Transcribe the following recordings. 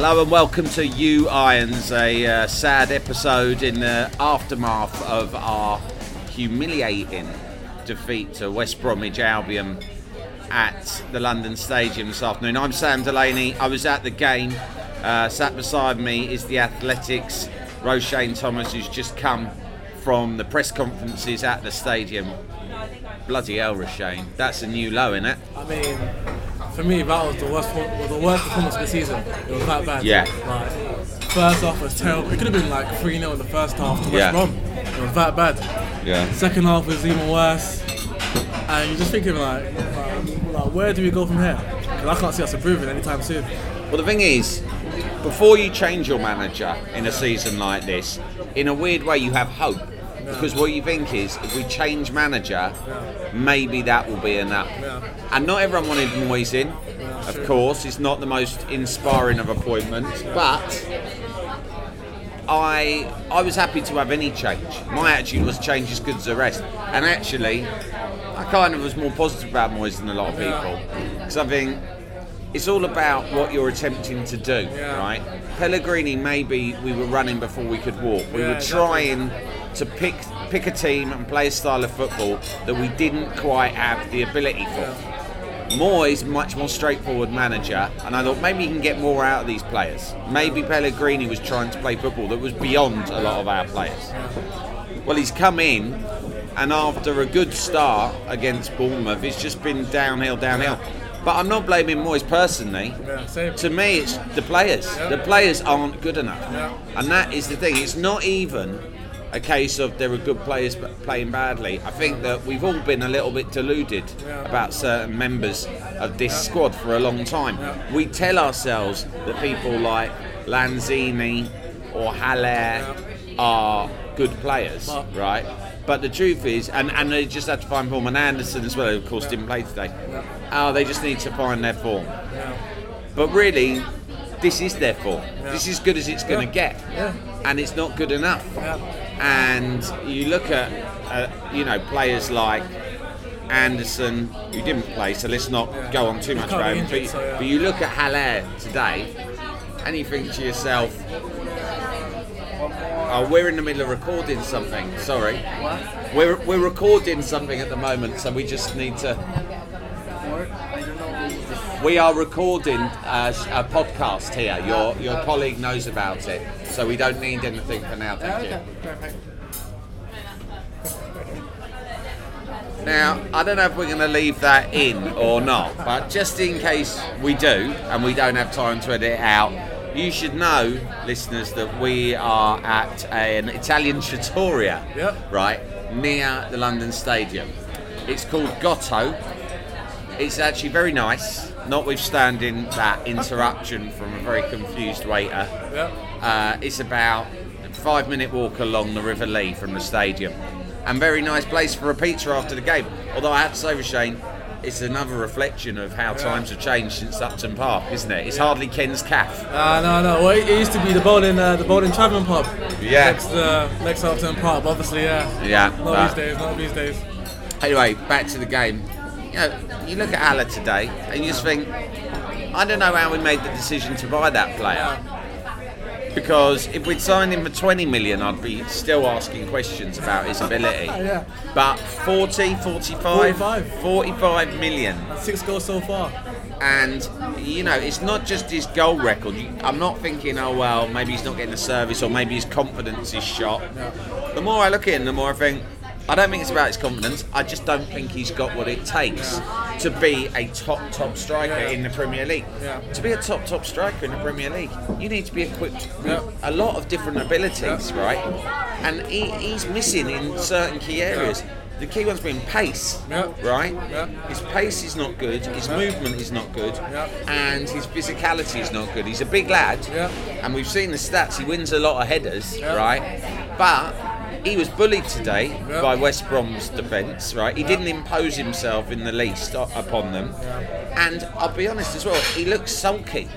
Hello and welcome to You Irons, a uh, sad episode in the aftermath of our humiliating defeat to West Bromwich Albion at the London Stadium this afternoon. I'm Sam Delaney. I was at the game. Uh, sat beside me is the Athletic's, Roshane Thomas, who's just come from the press conferences at the stadium. Bloody hell, Roshane. That's a new low, isn't it? I mean, for me, that was the worst, was the worst performance of the season. It was that bad. Yeah. Like, first half was terrible. It could have been like 3 0 in the first half to West Yeah. Brom. It was that bad. Yeah. Second half was even worse. And you're just thinking, like, like, like, where do we go from here? Because I can't see us improving anytime soon. Well, the thing is, before you change your manager in a season like this, in a weird way, you have hope. Because what you think is, if we change manager, maybe that will be enough. And not everyone wanted Moyes in, of course. It's not the most inspiring of appointments, but I I was happy to have any change. My attitude was change as good as the rest. And actually, I kind of was more positive about Moyes than a lot of people. Because I think it's all about what you're attempting to do, right? Pellegrini, maybe we were running before we could walk. We Yeah, were exactly. trying to pick pick a team and play a style of football that we didn't quite have the ability for. Moyes, is much more straightforward manager, and I thought maybe you can get more out of these players. Maybe Pellegrini was trying to play football that was beyond a lot of our players. Well, he's come in, and after a good start against Bournemouth, it's just been downhill, downhill. But I'm not blaming Moyes personally. Yeah. To me, it's the players. The players aren't good enough, Yeah. and that is the thing. It's not even a case of there are good players but playing badly. I think that we've all been a little bit deluded Yeah. about certain members of this squad for a long time. Yeah. We tell ourselves that people like Lanzini or Haller are good players, right? But the truth is, and, and they just had to find form, and Anderson as well, who of course, didn't play today. Oh, they just need to find their form. But really, this is their form. This is as good as it's going to get, and it's not good enough. And you look at, uh, you know, players like Anderson, who didn't play, so let's not go on too much about him. But, so, but you look at Haller today, and you think to yourself, Oh, we're in the middle of recording something. Sorry. We're, we're recording something at the moment, so we just need to. We are recording a, a podcast here. Your your colleague knows about it, so we don't need anything for now. Thank you. Now, I don't know if we're going to leave that in or not, but just in case we do and we don't have time to edit it out, you should know, listeners, that we are at an Italian trattoria, Yep. right, near the London Stadium. It's called Gotto. It's actually very nice, notwithstanding that interruption from a very confused waiter. Yeah. Uh, it's about a five minute walk along the River Lee from the stadium. And very nice place for a pizza after the game. Although I have to say, Shane, it's another reflection of how times have changed since Upton Park, isn't it? It's hardly Ken's calf. Uh, no, no. Well, it, used to be the Boleyn, uh, the Boleyn Tavern pub. Yeah. Next, uh, next Upton Park. Obviously, yeah. Yeah, Not but- these days. Not these days. Anyway, back to the game. You know, you look at Haller today and you just think, I don't know how we made the decision to buy that player. Because if we'd signed him for 20 million, I'd be still asking questions about his ability. Oh, yeah. But 40, 45, 45. 45 million. Six goals so far. And, you know, it's not just his goal record. I'm not thinking, oh, well, maybe he's not getting the service or maybe his confidence is shot. The more I look at him, the more I think, I don't think it's about his confidence. I just don't think he's got what it takes to be a top, top striker Yeah. in the Premier League. Yeah. To be a top, top striker in the Premier League, you need to be equipped with Yeah. a lot of different abilities, right? And he, he's missing in certain key areas. The key one's being pace, right? His pace is not good, his movement is not good, and his physicality is not good. He's a big lad, and we've seen the stats. He wins a lot of headers, right? But he was bullied today by West Brom's defence, right? He didn't impose himself in the least upon them, and I'll be honest as well. He looks sulky.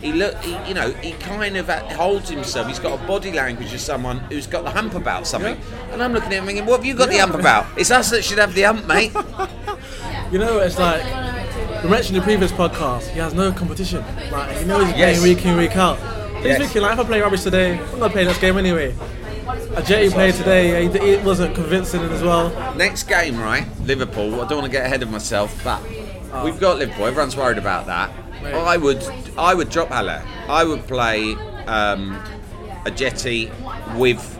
He look, he, you know, he kind of holds himself. He's got a body language of someone who's got the hump about something. And I'm looking at him thinking, what have you got the hump about? It's us that should have the hump, mate. You know, it's like we mentioned in the previous podcast, he has no competition. Like he knows he's Yes. playing week in, week out. He's Yes. thinking like, if I play rubbish today, I'm not playing this game anyway. A Jetty played today, he wasn't convincing as well. Next game, right? Liverpool. I don't want to get ahead of myself, but we've got Liverpool. Everyone's worried about that. Mate. I would, I would drop Haller. I would play um, Ajeti with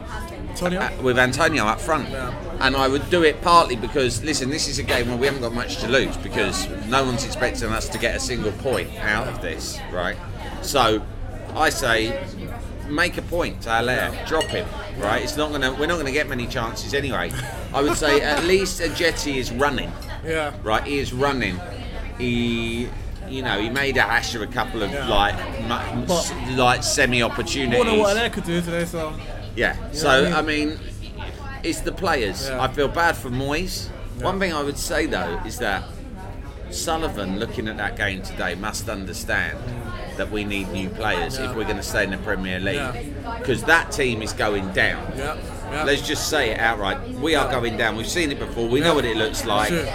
Antonio? uh, with Antonio up front. Yeah. And I would do it partly because, listen, this is a game where we haven't got much to lose because no one's expecting us to get a single point out of this, right? So I say, make a point to Haller, drop him, right? It's not gonna, we're not gonna get many chances anyway. I would say at least Ajeti is running, Yeah. right? He is running. He. You know, he made a hash of a couple of like, mu- But- like semi opportunities. Than what Alaire could do today, so Yeah. So I I mean, it's the players. Yeah. I feel bad for Moyes. One thing I would say though is that Sullivan, looking at that game today, must understand mm. That we need new players Yeah. if we're going to stay in the Premier League because that team is going down. yeah. yeah. Let's just say it outright. We are going down. We've seen it before. We know what it looks like. Sure.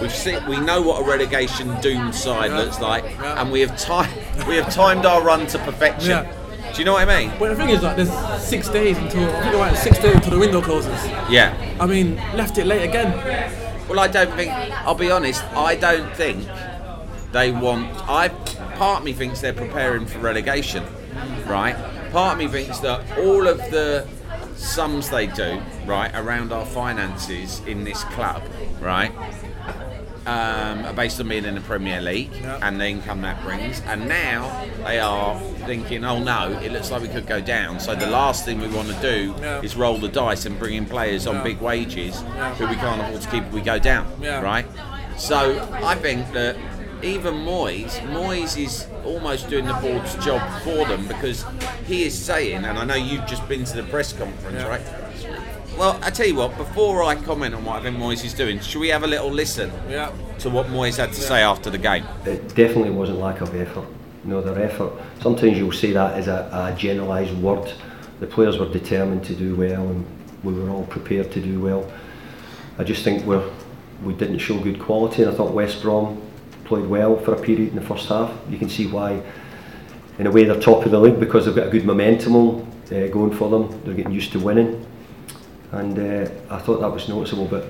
We've seen, we know what a relegation doomed side Yeah. looks like, Yeah. and we have time. We have timed our run to perfection. Yeah. Do you know what I mean? But the thing is, like, there's six days until I think about six days until the window closes. Yeah. I mean, left it late again. Well, I don't think. I'll be honest. I don't think they want. I part of me thinks they're preparing for relegation, right? Part of me thinks that all of the sums they do, right, around our finances in this club, right, um, are based on being in the Premier League Yeah. and the income that brings. And now they are thinking, oh no, it looks like we could go down. So the last thing we want to do Yeah. is roll the dice and bring in players on Yeah. big wages Yeah. who we can't afford to keep if we go down. Right? So I think that even Moyes, Moyes is almost doing the board's job for them because he is saying, and I know you've just been to the press conference, Yeah. right? Well, I tell you what, before I comment on what I think Moyes is doing, should we have a little listen Yeah. to what Moyes had to say after the game? It definitely wasn't lack of effort. No, their effort. Sometimes you'll see that as a, a generalised word. The players were determined to do well, and we were all prepared to do well. I just think we're we didn't show good quality, and I thought West Brom played well for a period in the first half. You can see why, in a way, they're top of the league because they've got a good momentum uh, going for them. They're getting used to winning, and uh, I thought that was noticeable. But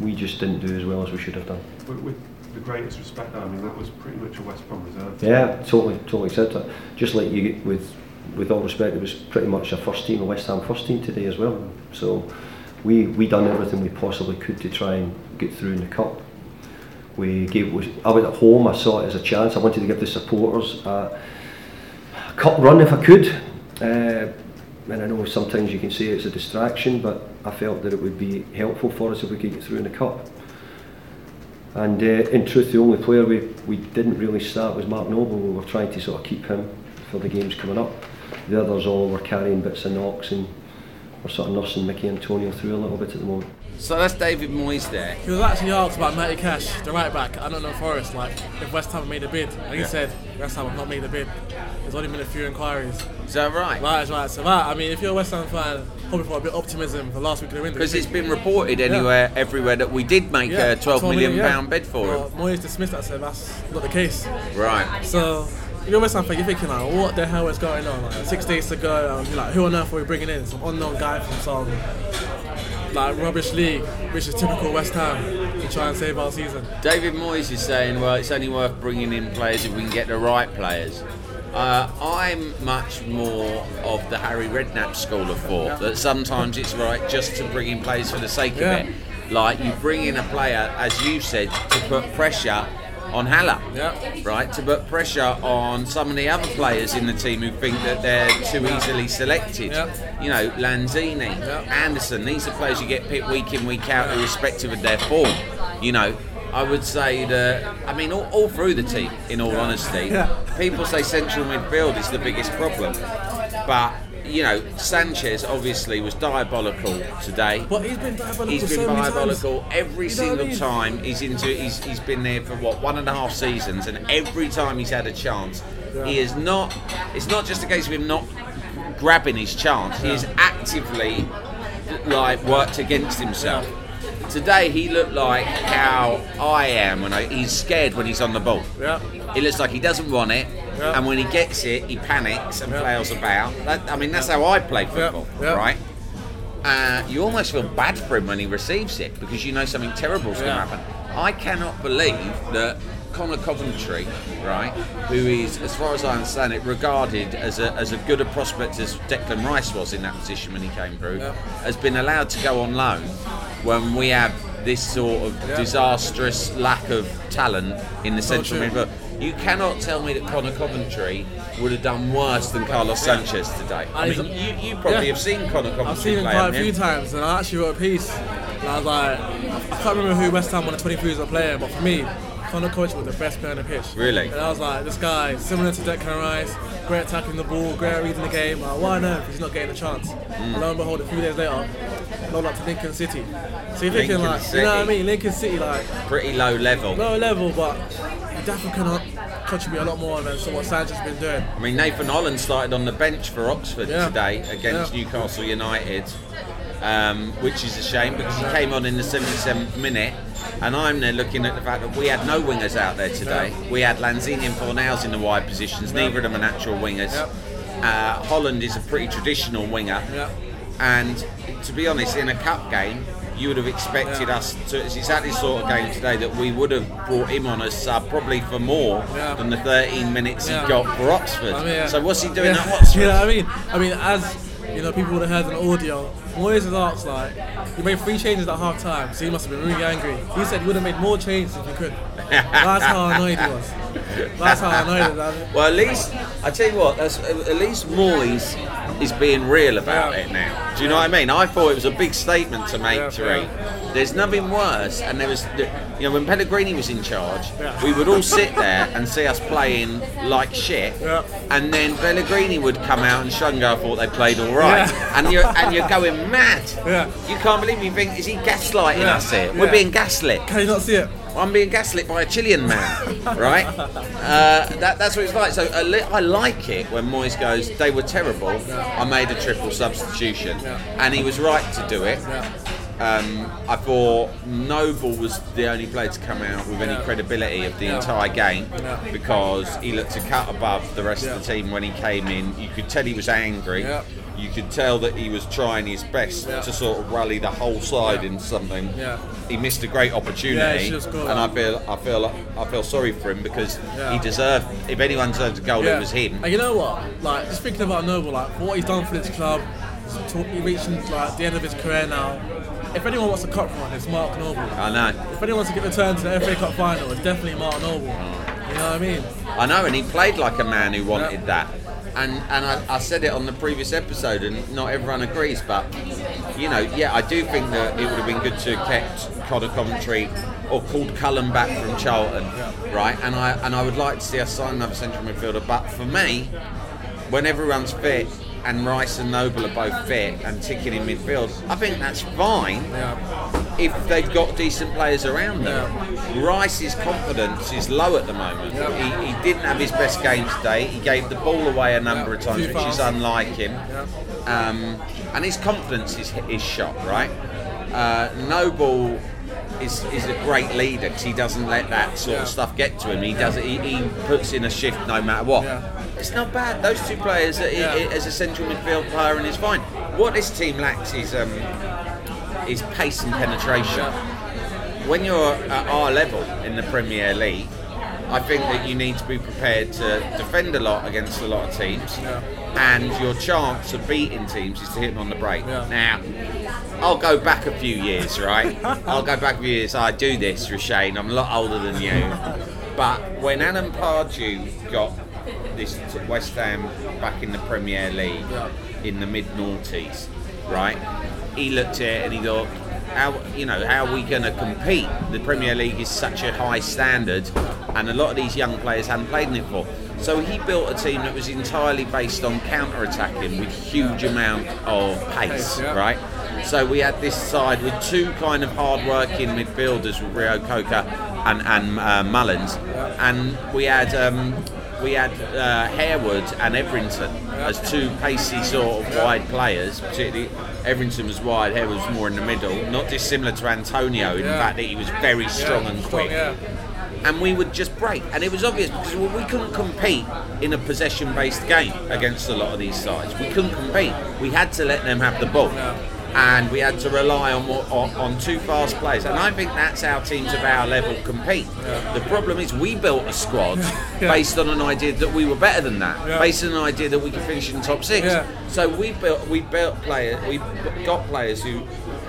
we just didn't do as well as we should have done. With, with the greatest respect, I mean, that was pretty much a West Brom reserve. Yeah, totally, totally accept that. Just like you, with with all respect, it was pretty much a first team, a West Ham first team today as well. So we we done everything we possibly could to try and get through in the cup. We gave. I was at home. I saw it as a chance. I wanted to give the supporters a, cup run if I could. Uh, and I know sometimes you can say it's a distraction, but I felt that it would be helpful for us if we could get through in the cup. And uh, in truth, the only player we, we didn't really start was Mark Noble. We were trying to sort of keep him for the games coming up. The others all were carrying bits of knocks and we're sort of nursing Mickey Antonio through a little bit at the moment. So that's David Moyes there. He was actually asked about Matty Cash, the right back. I don't know Forest, like if West Ham made a bid, and he Yeah. said West Ham have not made a bid. There's only been a few inquiries. Is that right? Right, right. So that I mean, if you're a West Ham fan, hoping for a bit of optimism for last week of the window. Because it's been reported anywhere, everywhere that we did make a 12 million yeah. pound bid for well, him. Moyes dismissed that, said that's not the case. Right. So, if you're a West Ham fan, you're thinking like, what the hell is going on? Like, six days to go, um, you're like, who on earth are we bringing in? Some unknown guy from some like rubbish league, which is typical West Ham, to try and save our season. David Moyes is saying, well, it's only worth bringing in players if we can get the right players. Uh, I'm much more of the Harry Redknapp school of thought, Yeah. that sometimes it's right just to bring in players for the sake Yeah. of it. Like you bring in a player, as you said, to put pressure on Haller. Yeah. Right, to put pressure on some of the other players in the team who think that they're too easily selected. Yeah. You know, Lanzini, Yeah. Anderson, these are players you get picked week in, week out, irrespective of their form. You know, I would say that, I mean, all, all through the team, in all honesty, people say central midfield is the biggest problem. But, you know, Sanchez obviously was diabolical today. But he's been diabolical He's been so diabolical every You what I single mean? time he's into. He's, he's been there for what one and a half seasons, and every time he's had a chance, he is not. It's not just a case of him not grabbing his chance. He has actively like worked against himself. today he looked like how I am when I, he's scared when he's on the ball. Yeah. He looks like he doesn't want it, Yeah. and when he gets it, he panics and Yeah. flails about. That, I mean, that's how I play football, right? Uh, you almost feel bad for him when he receives it because you know something terrible terrible's going to happen. I cannot believe that Connor Coventry, right, who is, as far as I understand it, regarded as a, as a good a prospect as Declan Rice was in that position when he came through, Yeah. has been allowed to go on loan when we have this sort of Yeah. disastrous lack of talent in the central midfield. You cannot tell me that Connor Coventry would have done worse than Carlos Sanchez today. I mean, you, you probably Yeah. have seen Connor Coventry I've seen him quite a few you? times, and I actually wrote a piece. And I was like, I can't remember who West Ham on the 23s were playing, but for me, Connor Coventry was the best player on the pitch. Really? And I was like, this guy, similar to Declan Rice, great attacking the ball, great reading the game. Like, why not? He's not getting a chance. Mm. And lo and behold, a few days later, loaned up to Lincoln City. So you're thinking Lincoln like, you know what I mean? Lincoln City, like, Pretty low level. low level, but definitely cannot contribute a lot more than what Sanchez has been doing. I mean, Nathan Holland started on the bench for Oxford Yeah. today against Yeah. Newcastle United, um, which is a shame because he came on in the 77th minute. And I'm there looking at the fact that we had no wingers out there today. We had Lanzini and Fornals in the wide positions, neither of them are natural wingers. Uh, Holland is a pretty traditional winger. Yeah. And to be honest, in a cup game, you would have expected Yeah. us to. It's exactly the sort of game today that we would have brought him on as sub, probably for more Yeah. than the 13 minutes Yeah. he got for Oxford. I mean. So what's he doing at Oxford? You know what I mean? I mean, as you know, people would have heard an audio. Moyes has asked like, you made three changes at half time, so he must have been really angry. He said he would have made more changes if he could. That's how annoyed he was. That's how annoyed he was. Well, at least I tell you what, that's, at least Moyes is being real about Yeah. it now. Do you know what I mean? I thought it was a big statement to make Yeah, yeah. There's nothing worse, and there was, you know, when Pellegrini was in charge, Yeah. we would all sit there and see us playing like shit, Yeah. and then Pellegrini would come out and Shungar thought they played all right, and you're and you're going mad. Yeah. You can't believe me. Think is he gaslighting Yeah. us here? We're Yeah. being gaslit. Can you not see it? I'm being gaslit by a Chilean man, right? Uh, that, that's what it's like. So a li- I like it when Moyes goes, they were terrible. I made a triple substitution, and he was right to do it. Um, I thought Noble was the only player to come out with any credibility of the entire game because he looked a cut above the rest of the team when he came in. You could tell he was angry. Yeah. You could tell that he was trying his best Yeah. to sort of rally the whole side Yeah. into something. Yeah. He missed a great opportunity, scored. and I feel, I feel, I feel sorry for him because Yeah. he deserved. If anyone deserved a goal, it was him. And you know what? Like, just thinking about Noble, like, what he's done for this club, he's reaching like the end of his career now. If anyone wants a cup run, it's Mark Noble. I know. If anyone wants to get returned to the FA Cup final, it's definitely Mark Noble. You know what I mean? I know, and he played like a man who wanted Yeah. that. And and I, I said it on the previous episode, and not everyone agrees, but you know, yeah, I do think that it would have been good to have kept Connor Coventry or called Cullen back from Charlton, right? And I and I would like to see us sign another central midfielder. But for me, when everyone's fit and Rice and Noble are both fit and ticking in midfield, I think that's fine Yeah. If they've got decent players around them. Rice's confidence is low at the moment. Yeah. He, he didn't have his best game today. He gave the ball away a number of times, too which is unlike him. Yeah. Um, and his confidence is, is shot, right? Uh, Noble is, is a great leader because he doesn't let that sort Yeah. of stuff get to him. He does he, he puts in a shift no matter what. Yeah. It's not bad. Those two players Yeah. as a central midfield player and is fine. What this team lacks is um, is pace and penetration. When you're at our level in the Premier League, I think that you need to be prepared to defend a lot against a lot of teams, Yeah. and your chance of beating teams is to hit them on the break. Yeah. Now, I'll go back a few years, right? I'll go back a few years. I do this, Roshane. I'm a lot older than you. But when Alan Pardew got this West Ham back in the Premier League Yeah. in the mid noughties, right? He looked at it and he thought, how you know how are we going to compete? The Premier League is such a high standard, and a lot of these young players hadn't played in it before. So he built a team that was entirely based on counter attacking with huge amount of pace, right? So we had this side with two kind of hard-working midfielders with Reo-Coker and, and uh, Mullins, and we had um, we had uh, Harewood and Etherington as two pacey sort of wide players. Particularly, Etherington was wide, Harewood was more in the middle. Not dissimilar to Antonio in the fact that he was very strong Yeah, and strong, quick yeah. and we would just break. And it was obvious because we couldn't compete in a possession based game against a lot of these sides. We couldn't compete. We had to let them have the ball. And we had to rely on, on on two fast players, and I think that's how teams of our level compete. The problem is we built a squad Yeah. based on an idea that we were better than that, Yeah. based on an idea that we could finish in the top six. Yeah. So we built we built players we got players who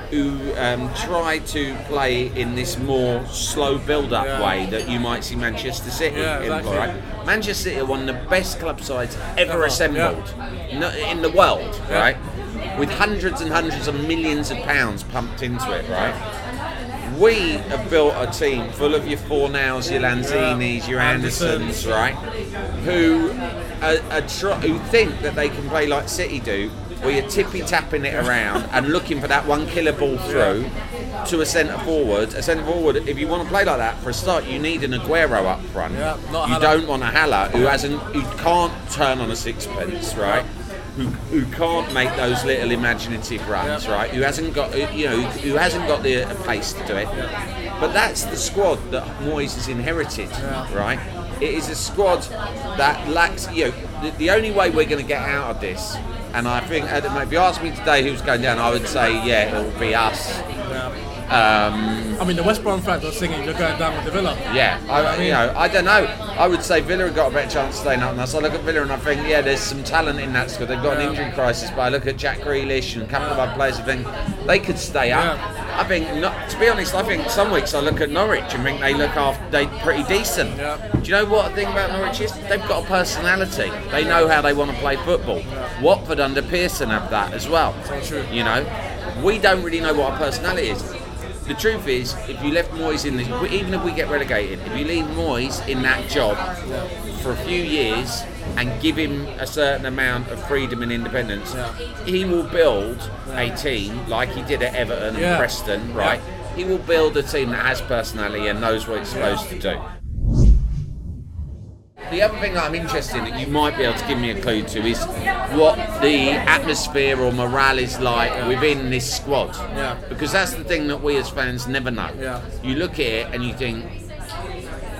who um, try to play in this more slow build up Yeah. way that you might see Manchester City Yeah, employ. exactly. Right? Manchester City are one of the best club sides ever Ever, assembled no- in the world, Yeah. right? With hundreds and hundreds of millions of pounds pumped into it, right? We have built a team full of your Fornals, your Lanzinis, your Andersons. Right? Who are, are tr- who think that they can play like City do, where you're tippy tapping it around and looking for that one killer ball through to a centre forward. A centre forward, if you want to play like that for a start, you need an Aguero up front. Yeah, you Haller. don't want a Haller who hasn't, who can't turn on a sixpence, right? Who, who can't make those little imaginative runs, Yeah. right? Who hasn't got, you know, who hasn't got the pace to do it. But that's the squad that Moyes has inherited, right? It is a squad that lacks, you know, the, the only way we're going to get out of this, and I think, if you ask me today who's going down, I would say, yeah, it will be us. Um, I mean, the West Brom fans are singing "You're going down with the Villa." yeah, I, you know, I don't know. I would say Villa have got a better chance of staying up than us. I look at Villa and I think, yeah, there's some talent in that squad. They've got an injury crisis, but I look at Jack Grealish and a couple of other players. I think they could stay up. Yeah. I think, not, to be honest, I think some weeks I look at Norwich and think they look after they pretty decent. Yeah. Do you know what the thing about Norwich is? They've got a personality. They know how they want to play football. Watford under Pearson have that as well. You know, we don't really know what our personality is. The truth is, if you left Moyes in this, even if we get relegated, if you leave Moyes in that job for a few years and give him a certain amount of freedom and independence, he will build a team like he did at Everton and Yeah. Preston, right? He will build a team that has personality and knows what it's supposed to do. The other thing that I'm interested in that you might be able to give me a clue to is what the atmosphere or morale is like within this squad. Yeah. Because that's the thing that we as fans never know. Yeah. You look at it and you think,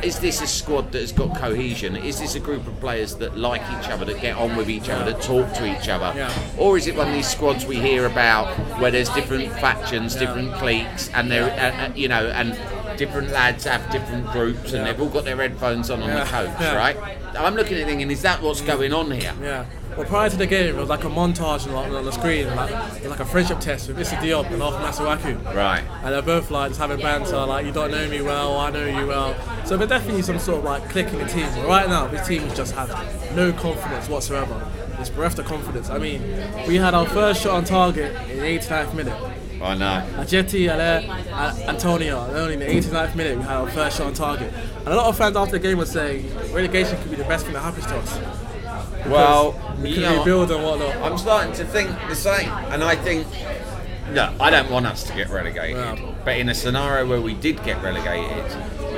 is this a squad that has got cohesion? Is this a group of players that like each other, that get on with each other, that talk to each other? Yeah. Or is it one of these squads we hear about where there's different factions, different cliques, and they're, uh, uh, you know, and different lads have different groups, and Yeah. they've all got their headphones on on the coach, Yeah. right? I'm looking at it thinking, is that what's mm. going on here? Yeah. Well, prior to the game, it was like a montage on, on the screen, like, like a friendship test with Issa Diop and Alf Masuaku. Right. And they're both like just having banter, like you don't know me well, I know you well. So there's definitely some sort of like click in the team. But right now, this team just has no confidence whatsoever. It's bereft of confidence. I mean, we had our first shot on target in the 89th minute. I know. Ajeti, Ale, A- Antonio, and only in the 89th minute we had our first shot on target. And a lot of fans after the game were saying relegation could be the best thing that happens to us. Well, we could know, rebuild and whatnot. I'm starting to think the same, and I think no, I don't want us to get relegated. Yeah. But in a scenario where we did get relegated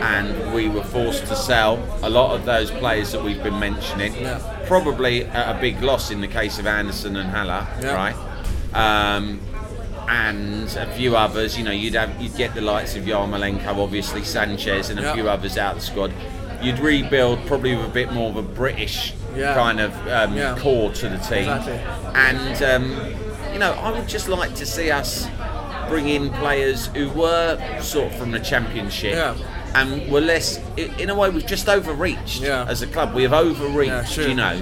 and we were forced to sell a lot of those players that we've been mentioning, Yeah. probably at a big loss in the case of Anderson and Haller, Yeah. right? Um, and a few others, you know, you'd have you'd get the likes of Yarmolenko, obviously Sanchez, and a Yeah. few others out of the squad. You'd rebuild probably with a bit more of a British Yeah. kind of um, Yeah. core to the team. Exactly. And um, you know, I would just like to see us bring in players who were sort of from the championship. Yeah. And were less, in a way, we've just overreached as a club. We have overreached, sure. you know.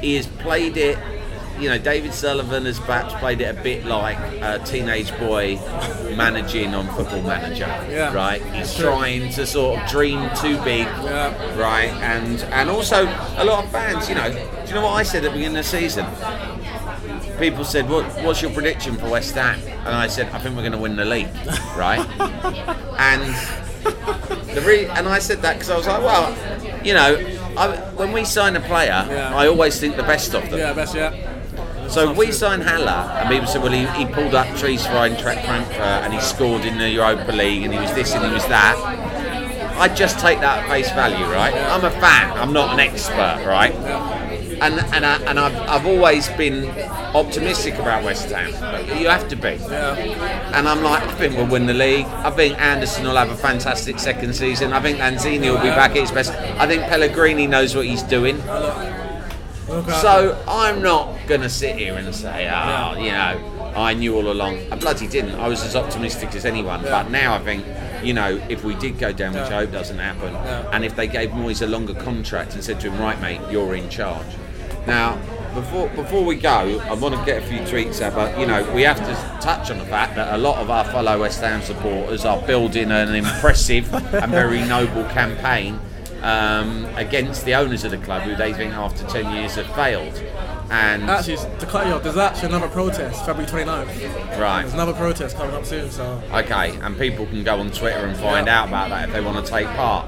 He has played it, you know, David Sullivan has perhaps played it a bit like a teenage boy managing on Football Manager, Yeah. right? He's trying to sort of dream too big, Yeah. right? And and also a lot of fans, you know. Do you know what I said at the beginning of the season? People said, "What what's your prediction for West Ham?" And I said, "I think we're going to win the league," right? and the re- and I said that because I was like, well, you know, I, when we sign a player, Yeah. I always think the best of them. Yeah, best yeah. So we signed Haller, and people said, well, he, he pulled up trees for Eintracht Frankfurt, and he scored in the Europa League, and he was this and he was that. I just take that at face value, right? I'm a fan. I'm not an expert, right? And and I, and I've, I've always been optimistic about West Ham. You have to be. Yeah. And I'm like, I think we'll win the league. I think Anderson will have a fantastic second season. I think Lanzini will be back at his best. I think Pellegrini knows what he's doing. So I'm not gonna sit here and say, oh, you know, I knew all along. I bloody didn't. I was as optimistic as anyone. Yeah. But now I think, you know, if we did go down, which I hope doesn't happen, and if they gave Moyes a longer contract and said to him, right, mate, you're in charge. Now, before before we go, I want to get a few tweets out, but you know, we have to touch on the fact that a lot of our fellow West Ham supporters are building an impressive and very noble campaign um, against the owners of the club, who they think after 10 years have failed. And Actually, to cut you off, there's actually another protest, February 29th. right, There's another protest coming up soon, so okay, and people can go on Twitter and find Yeah. out about that if they want to take part.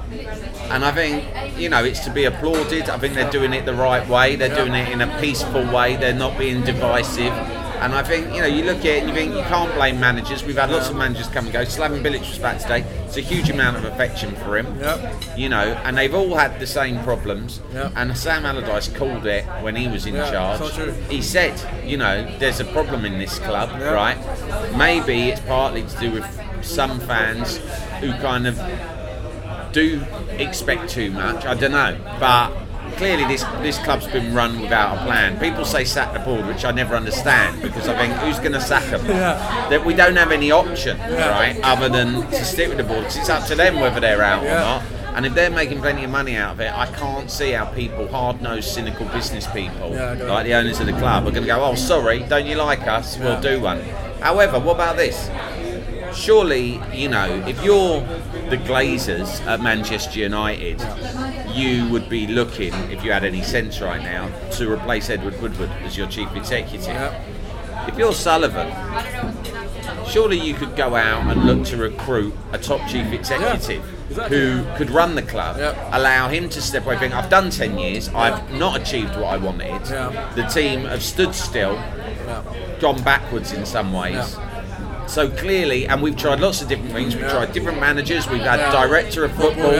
And I think, you know, it's to be applauded. I think they're doing it the right way. They're doing it in a peaceful way. They're not being divisive. And I think, you know, you look at it and you think you can't blame managers. We've had lots of managers come and go. Slaven Bilic was back today. It's a huge amount of affection for him. Yep. You know, and they've all had the same problems. Yep. And Sam Allardyce called it when he was in Yeah, charge. so true. He said, you know, there's a problem in this club, right? Maybe it's partly to do with some fans who kind of do expect too much. I don't know, but clearly this this club's been run without a plan. People say sack the board, which I never understand because I think who's going to sack them? Yeah. That we don't have any option, Yeah. right, other than to stick with the board. 'cause it's up to them whether they're out or not. And if they're making plenty of money out of it, I can't see how people, hard-nosed, cynical business people, Yeah, like the owners of the club, are going to go, "Oh, sorry, don't you like us? We'll Yeah. do one." However, what about this? surely, you know, if you're the Glazers at Manchester United, you would be looking, if you had any sense right now, to replace Edward Woodward as your chief executive. Yep. If you're Sullivan, surely you could go out and look to recruit a top chief executive exactly. who could run the club, Yep. allow him to step away. Think, I've done 10 years, I've not achieved what I wanted. Yeah. The team have stood still, Yeah. gone backwards in some ways. Yeah. So clearly, and we've tried lots of different things. We've Yeah. tried different managers. We've had Yeah. director of football.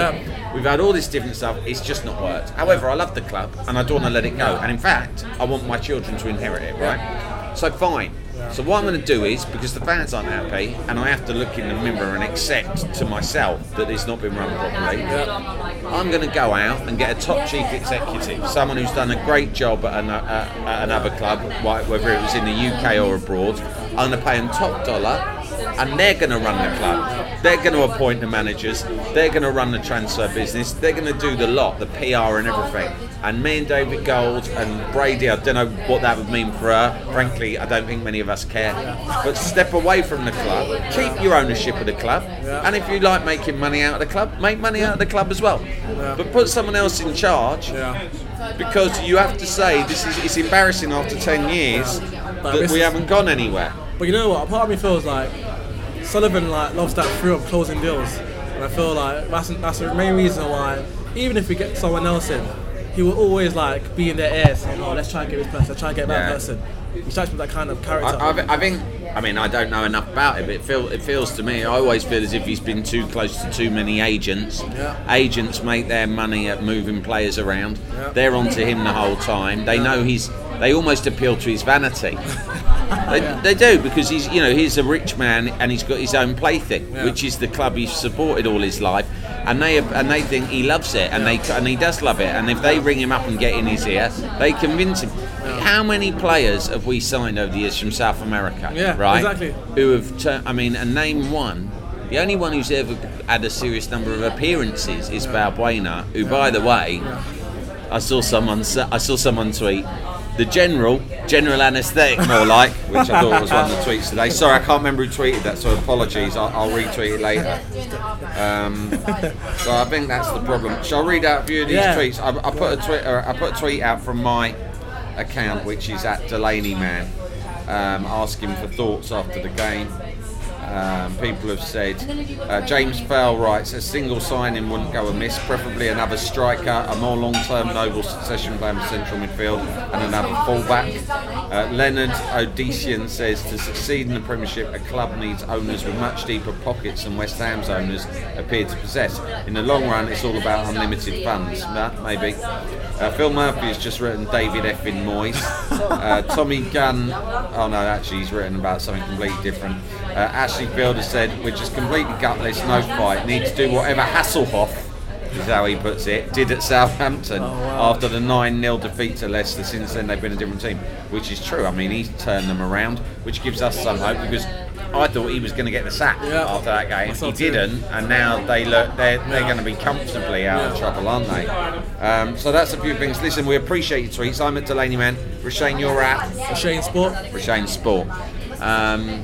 We've had all this different stuff. It's just not worked. However, I love the club and I don't want to let it go. And in fact, I want my children to inherit it. Right. So fine. So what I'm going to do is because the fans aren't happy, and I have to look in the mirror and accept to myself that it's not been run properly. I'm going to go out and get a top chief executive, someone who's done a great job at, an, at, at another club, whether it was in the UK or abroad. I'm going to pay them top dollar, and they're going to run the club. They're going to appoint the managers. They're going to run the transfer business. They're going to do the lot, the PR and everything. And me and David Gold and Brady, I don't know what that would mean for her. Frankly, I don't think many of us care. But step away from the club. Keep your ownership of the club. And if you like making money out of the club, make money out of the club as well. But put someone else in charge because you have to say this is it's embarrassing after 10 years that we haven't gone anywhere. But you know what? A part of me feels like Sullivan like loves that thrill of closing deals, and I feel like that's that's the main reason why even if we get someone else in, he will always like be in their ear saying, "Oh, let's try and get this person, let's try and get that Yeah. person." He strikes me that kind of character. I, I, I think. I mean, I don't know enough about it, but it, feel, it feels to me. I always feel as if he's been too close to too many agents. Yeah. Agents make their money at moving players around. Yeah. They're onto him the whole time. They know he's. They almost appeal to his vanity. they, they do because he's, you know, he's a rich man and he's got his own plaything, Yeah. which is the club he's supported all his life, and they and they think he loves it, and they and he does love it. And if they ring him up and get in his ear, they convince him. How many players have we signed over the years from South America? Yeah, right. exactly. Who have turned? I mean, and name one. The only one who's ever had a serious number of appearances is Balbuena, who, by the way, I saw someone I saw someone tweet the general general anaesthetic more like, which I thought was one of the tweets today. Sorry, I can't remember who tweeted that, so apologies. I'll, I'll retweet it later. Um, so I think that's the problem. Shall I read out a few of these Yeah. tweets? I, I put a tweet uh, I put a tweet out from my account, which is at Delaney Man, um, asking for thoughts after the game. Um, people have said uh, James Fell writes a single signing wouldn't go amiss, preferably another striker, a more long-term noble succession plan for central midfield, and another fullback. Uh, Leonard Odesian says to succeed in the Premiership, a club needs owners with much deeper pockets than West Ham's owners appear to possess. In the long run, it's all about unlimited funds. Maybe. Uh, Phil Murphy has just written David Effin Moyes. Uh, Tommy Gunn, oh no, actually he's written about something completely different. Uh, Ashley Field has said, we're just completely gutless, no fight. Need to do whatever Hasselhoff, is how he puts it, did at Southampton after the 9 0 defeat to Leicester. Since then, they've been a different team, which is true. I mean, he's turned them around, which gives us some hope because. I thought he was going to get the sack Yeah. after that game. He didn't, and now they look they're, they're going to be comfortably out of trouble, aren't they? Um, so that's a few things. Listen, we appreciate your tweets. I'm at Delaney Man. Roshane, you're at Rashane Sport. Rashane Sport. Um,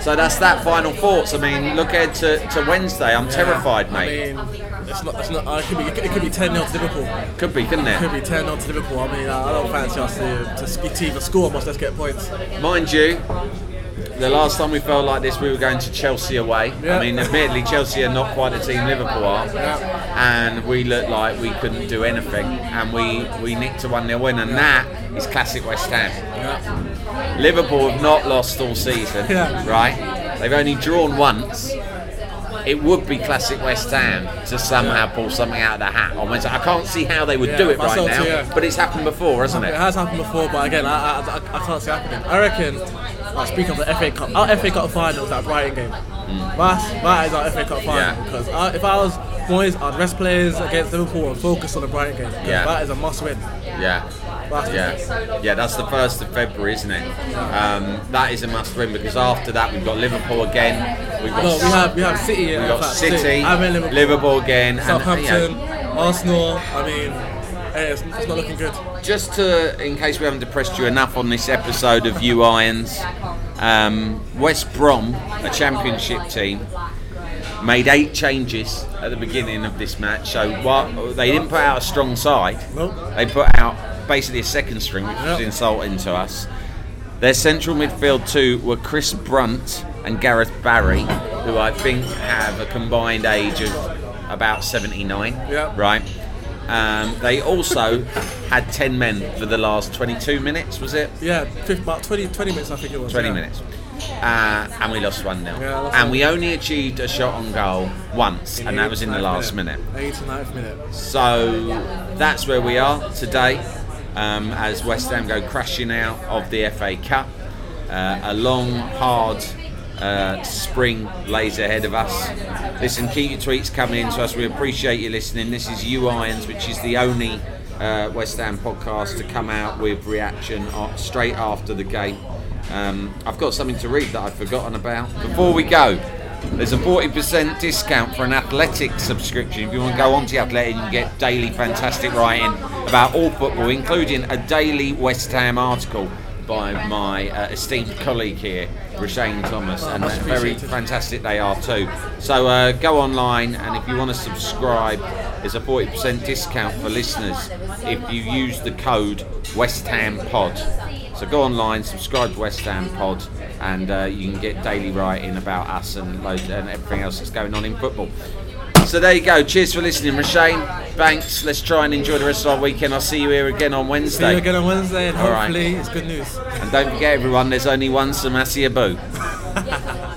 so that's that. Final thoughts. I mean, look ahead to, to Wednesday. I'm terrified, mate. I mean, it's not. It's not. Uh, it could be. It could be 10 0 to Liverpool. Could be, couldn't it? Could be 10 0 to Liverpool. I mean, I I don't fancy us to, to, to either score much. Let's get points. Mind you, the last time we felt like this, we were going to Chelsea away. Yeah. I mean, admittedly, Chelsea are not quite the team Liverpool are, and we looked like we couldn't do anything, and we we nicked a one 0 win, and that is classic West Ham. Yeah. Liverpool have not lost all season, Yeah. right? They've only drawn once. It would be classic West Ham to somehow pull something out of the hat on Wednesday. I can't see how they would Yeah, do it right now, too, but it's happened before, hasn't It it? has happened before, but again, I, I, I, can't see it happening. I reckon. Uh, speaking of the FA Cup, our FA Cup final was that Brighton game. That's, that is our FA Cup final Mm. Because I, if I was boys, I'd rest players against Liverpool and focus on the Brighton game. Yeah. That is a must win. Yeah. That's Yeah, yeah, that's the first of February, isn't it? Um, that is a must-win because after that we've got Liverpool again. We've got No, we have we have City. we've got City, I mean Liverpool, Liverpool again, Southampton, you know, Arsenal. I mean, hey, it's, it's not looking good. just to, in case we haven't depressed you enough on this episode of You Irons, um, West Brom, a Championship team, made eight changes at the beginning of this match. So what they didn't put out a strong side. Nope. They put out basically a second string, which was insulting to us. Their central midfield two were Chris Brunt and Gareth Barry, who I think have a combined age of about 79. Yep. Right. Um, they also had 10 men for the last 22 minutes, was it? Yeah, about 20, 20 minutes I think it was. 20 yeah. minutes. Uh, and we lost 1 0. Yeah, and one. we only achieved a shot on goal once, and that was in the 89th last minute. 89th minute. So that's where we are today um, as West Ham go crashing out of the FA Cup. Uh, a long, hard uh, spring lays ahead of us. Listen, keep your tweets coming in to us. We appreciate you listening. This is You Irons, which is the only uh, West Ham podcast to come out with reaction straight after the game. Um, I've got something to read that I've forgotten about. Before we go, there's a 40% discount for an athletic subscription. If you want to go on onto Athletic, you can get daily fantastic writing about all football, including a daily West Ham article by my uh, esteemed colleague here, Roshane Thomas, and very fantastic they are too. So uh, go online, and if you want to subscribe, there's a 40% discount for listeners if you use the code West Ham Pod. So go online, subscribe to West Ham Pod, and uh, you can get daily writing about us and loads and everything else that's going on in football. So there you go. Cheers for listening, Roshane. Thanks. Let's try and enjoy the rest of our weekend. I'll see you here again on See you Wednesday. again on Wednesday, and All right. hopefully it's good news. And don't forget, everyone, there's only one Samasia Boo.